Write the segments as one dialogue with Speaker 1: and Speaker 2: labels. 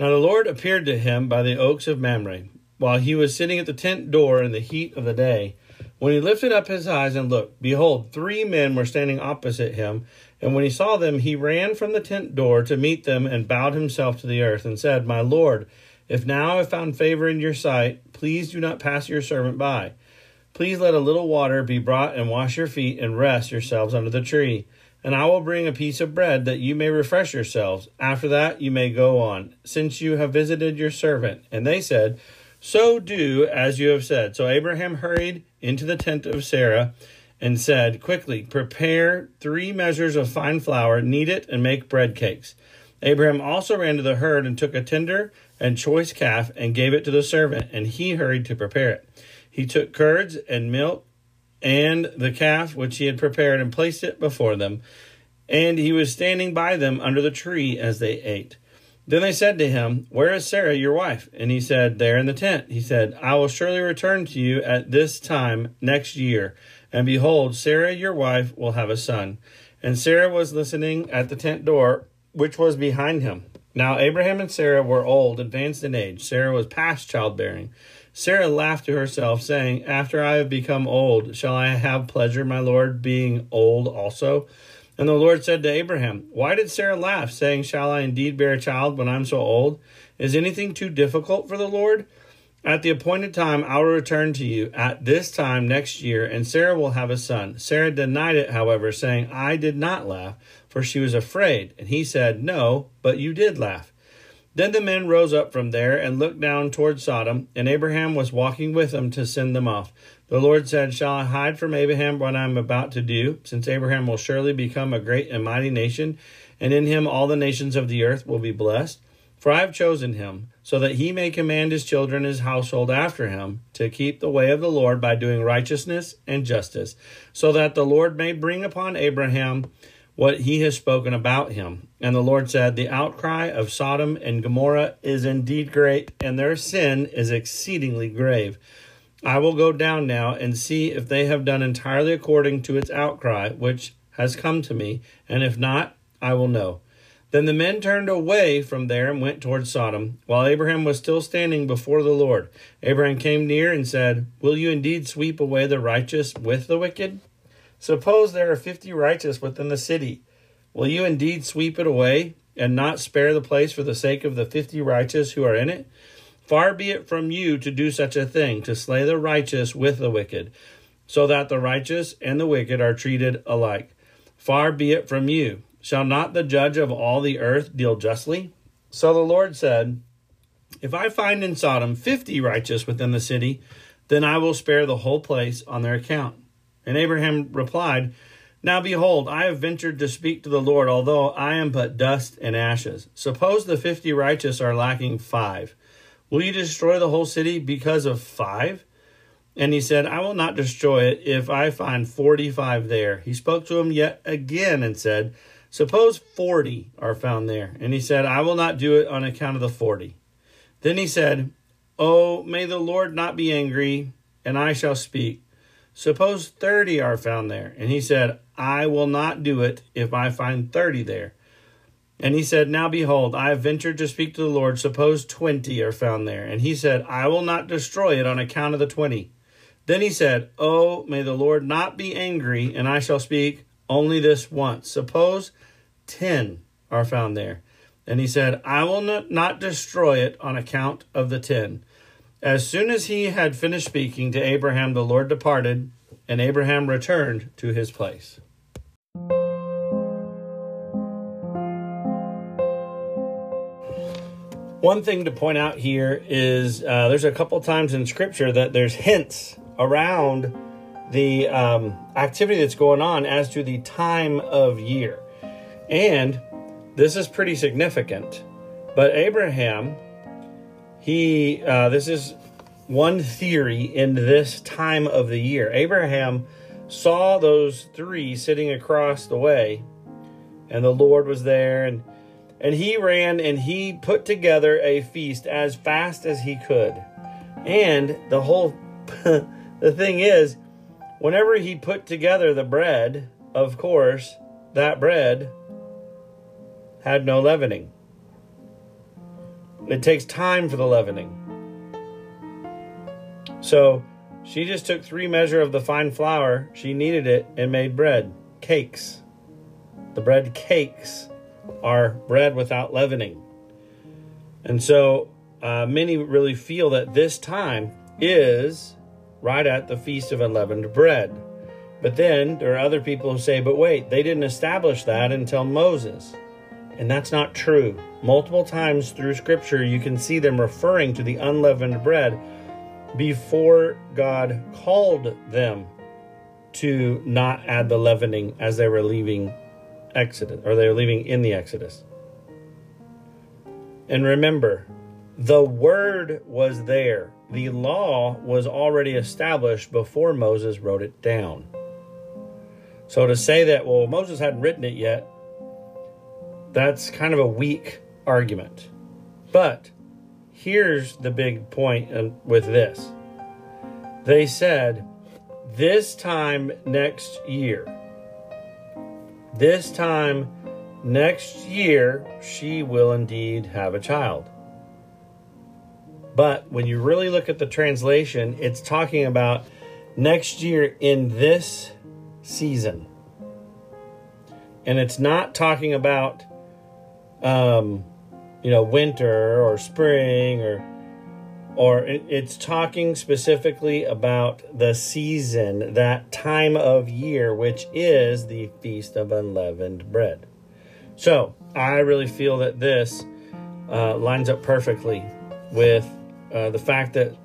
Speaker 1: Now the Lord appeared to him by the oaks of Mamre, while he was sitting at the tent door in the heat of the day. When he lifted up his eyes and looked, behold, three men were standing opposite him. And when he saw them, he ran from the tent door to meet them and bowed himself to the earth and said, My Lord, if now I have found favor in your sight, please do not pass your servant by. Please let a little water be brought and wash your feet and rest yourselves under the tree and I will bring a piece of bread that you may refresh yourselves. After that you may go on, since you have visited your servant. And they said, So do as you have said. So Abraham hurried into the tent of Sarah and said, Quickly, prepare three measures of fine flour, knead it, and make bread cakes. Abraham also ran to the herd and took a tender and choice calf and gave it to the servant, and he hurried to prepare it. He took curds and milk and the calf which he had prepared and placed it before them. And he was standing by them under the tree as they ate. Then they said to him, Where is Sarah, your wife? And he said, There in the tent. He said, I will surely return to you at this time next year. And behold, Sarah, your wife, will have a son. And Sarah was listening at the tent door, which was behind him. Now Abraham and Sarah were old, advanced in age. Sarah was past childbearing. Sarah laughed to herself, saying, After I have become old, shall I have pleasure, my Lord, being old also? And the Lord said to Abraham, Why did Sarah laugh, saying, Shall I indeed bear a child when I'm so old? Is anything too difficult for the Lord? At the appointed time, I will return to you at this time next year, and Sarah will have a son. Sarah denied it, however, saying, I did not laugh, for she was afraid. And he said, No, but you did laugh. Then the men rose up from there and looked down toward Sodom, and Abraham was walking with them to send them off. The Lord said, Shall I hide from Abraham what I am about to do, since Abraham will surely become a great and mighty nation, and in him all the nations of the earth will be blessed? For I have chosen him, so that he may command his children his household after him, to keep the way of the Lord by doing righteousness and justice, so that the Lord may bring upon Abraham what he has spoken about him. And the Lord said, The outcry of Sodom and Gomorrah is indeed great, and their sin is exceedingly grave. I will go down now and see if they have done entirely according to its outcry, which has come to me, and if not, I will know. Then the men turned away from there and went toward Sodom, while Abraham was still standing before the Lord. Abraham came near and said, Will you indeed sweep away the righteous with the wicked? Suppose there are fifty righteous within the city. Will you indeed sweep it away and not spare the place for the sake of the fifty righteous who are in it? Far be it from you to do such a thing, to slay the righteous with the wicked. so that the righteous and the wicked are treated alike. Far be it from you. Shall not the judge of all the earth deal justly? So the Lord said, If I find in Sodom fifty righteous within the city, then I will spare the whole place on their account. And Abraham replied, Now behold, I have ventured to speak to the Lord, although I am but dust and ashes. Suppose the fifty righteous are lacking five. Will you destroy the whole city because of five? And he said, I will not destroy it if I find 45 there. He spoke to him yet again and said, Suppose 40 are found there. And he said, I will not do it on account of the 40. Then he said, Oh, may the Lord not be angry, and I shall speak. Suppose 30 are found there. And he said, I will not do it if I find 30 there. And he said, Now behold, I have ventured to speak to the Lord. Suppose 20 are found there. And he said, I will not destroy it on account of the 20. Then he said, Oh, may the Lord not be angry, and I shall speak only this once. Suppose ten are found there. And he said, I will not, not destroy it on account of the ten. As soon as he had finished speaking to Abraham, the Lord departed, and Abraham returned to his place. One thing to point out here is uh, there's a couple times in Scripture that there's hints around the um, activity that's going on as to the time of year. And this is pretty significant. But Abraham, he, uh, this is one theory in this time of the year. Abraham saw those three sitting across the way, and the Lord was there, and and he ran and he put together a feast as fast as he could. And the whole the thing is, whenever he put together the bread, of course, that bread had no leavening. It takes time for the leavening. So she just took three measure of the fine flour, she kneaded it, and made bread, cakes. The bread cakes are bread without leavening. And so uh, many really feel that this time is right at the Feast of Unleavened Bread. But then there are other people who say, but wait, they didn't establish that until Moses. And that's not true. Multiple times through Scripture, you can see them referring to the unleavened bread before God called them to not add the leavening as they were leaving Exodus, or they were leaving in the Exodus. And remember, the word was there. The law was already established before Moses wrote it down. So to say that, well, Moses hadn't written it yet, that's kind of a weak argument. But here's the big point with this they said, this time next year, this time next year, she will indeed have a child. But when you really look at the translation, it's talking about next year in this season. And it's not talking about, um, you know, winter or spring or, or it's talking specifically about the season, that time of year, which is the Feast of Unleavened Bread. So I really feel that this uh, lines up perfectly with uh, the fact that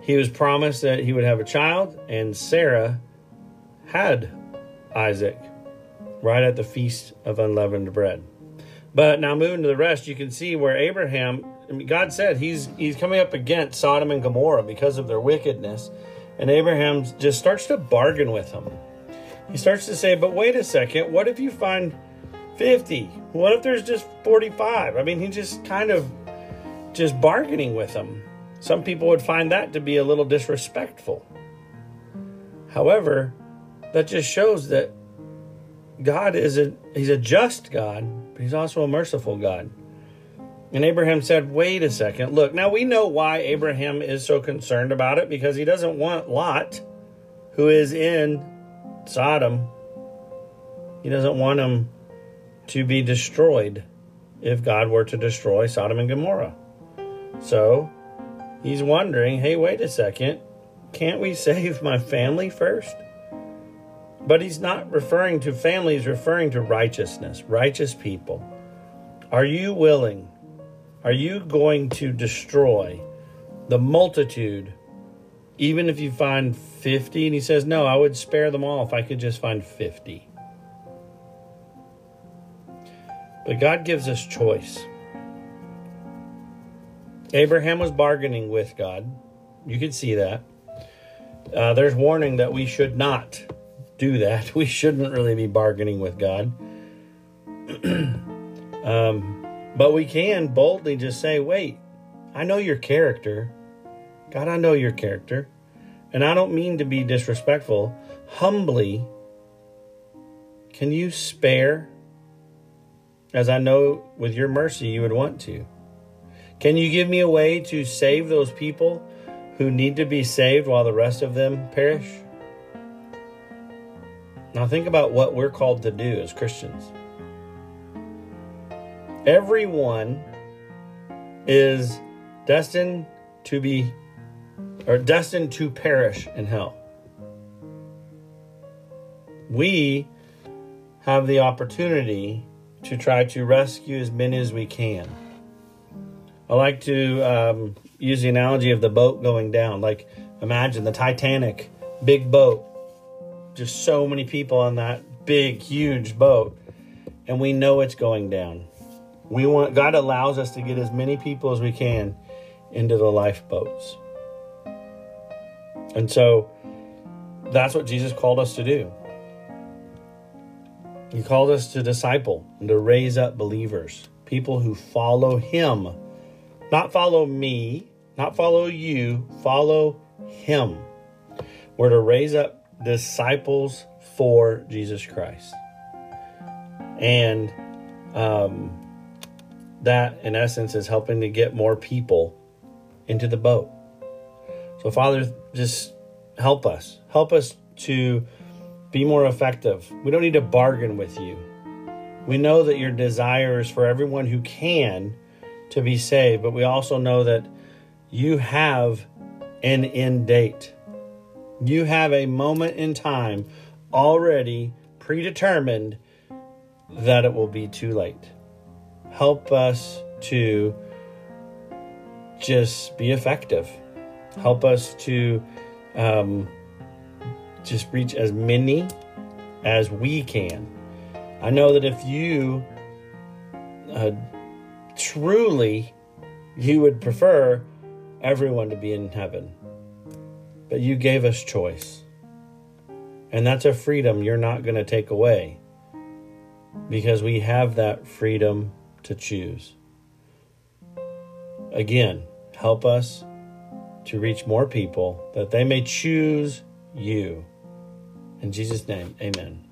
Speaker 1: he was promised that he would have a child, and Sarah had Isaac right at the feast of unleavened bread. But now moving to the rest, you can see where Abraham, I mean, God said he's he's coming up against Sodom and Gomorrah because of their wickedness, and Abraham just starts to bargain with them. He starts to say, "But wait a second, what if you find 50? What if there's just 45?" I mean, he just kind of just bargaining with them. Some people would find that to be a little disrespectful. However, that just shows that God is a he's a just God, but he's also a merciful God. And Abraham said, "Wait a second. Look, now we know why Abraham is so concerned about it because he doesn't want Lot, who is in Sodom, he doesn't want him to be destroyed if God were to destroy Sodom and Gomorrah. So, he's wondering, hey, wait a second. can't we save my family first? But he's not referring to family, he's referring to righteousness, righteous people. Are you willing? Are you going to destroy the multitude, even if you find 50? And he says, No, I would spare them all if I could just find 50. But God gives us choice. Abraham was bargaining with God. You can see that. Uh, there's warning that we should not do that. We shouldn't really be bargaining with God. um, but we can boldly just say, wait, I know your character. God, I know your character. And I don't mean to be disrespectful. Humbly, can you spare? As I know with your mercy you would want to. Can you give me a way to save those people who need to be saved while the rest of them perish? Now, think about what we're called to do as Christians. Everyone is destined to be or destined to perish in hell. We have the opportunity to try to rescue as many as we can. I like to um, use the analogy of the boat going down. Like, imagine the Titanic, big boat, just so many people on that big, huge boat, and we know it's going down. We want God allows us to get as many people as we can into the lifeboats. And so that's what Jesus called us to do. He called us to disciple and to raise up believers, people who follow Him not follow me, not follow you, follow him. We're to raise up disciples for Jesus Christ. And um, that, in essence, is helping to get more people into the boat. So, Father, just help us. Help us to be more effective. We don't need to bargain with you. We know that your desire is for everyone who can to be saved, but we also know that you have an end date. You have a moment in time already predetermined that it will be too late. Help us to just be effective. Help us to um, just reach as many as we can. I know that if you uh, truly you would prefer everyone to be in heaven. But you gave us choice. And that's a freedom you're not going to take away because we have that freedom to choose. Again, help us to reach more people that they may choose you. In Jesus' name, amen.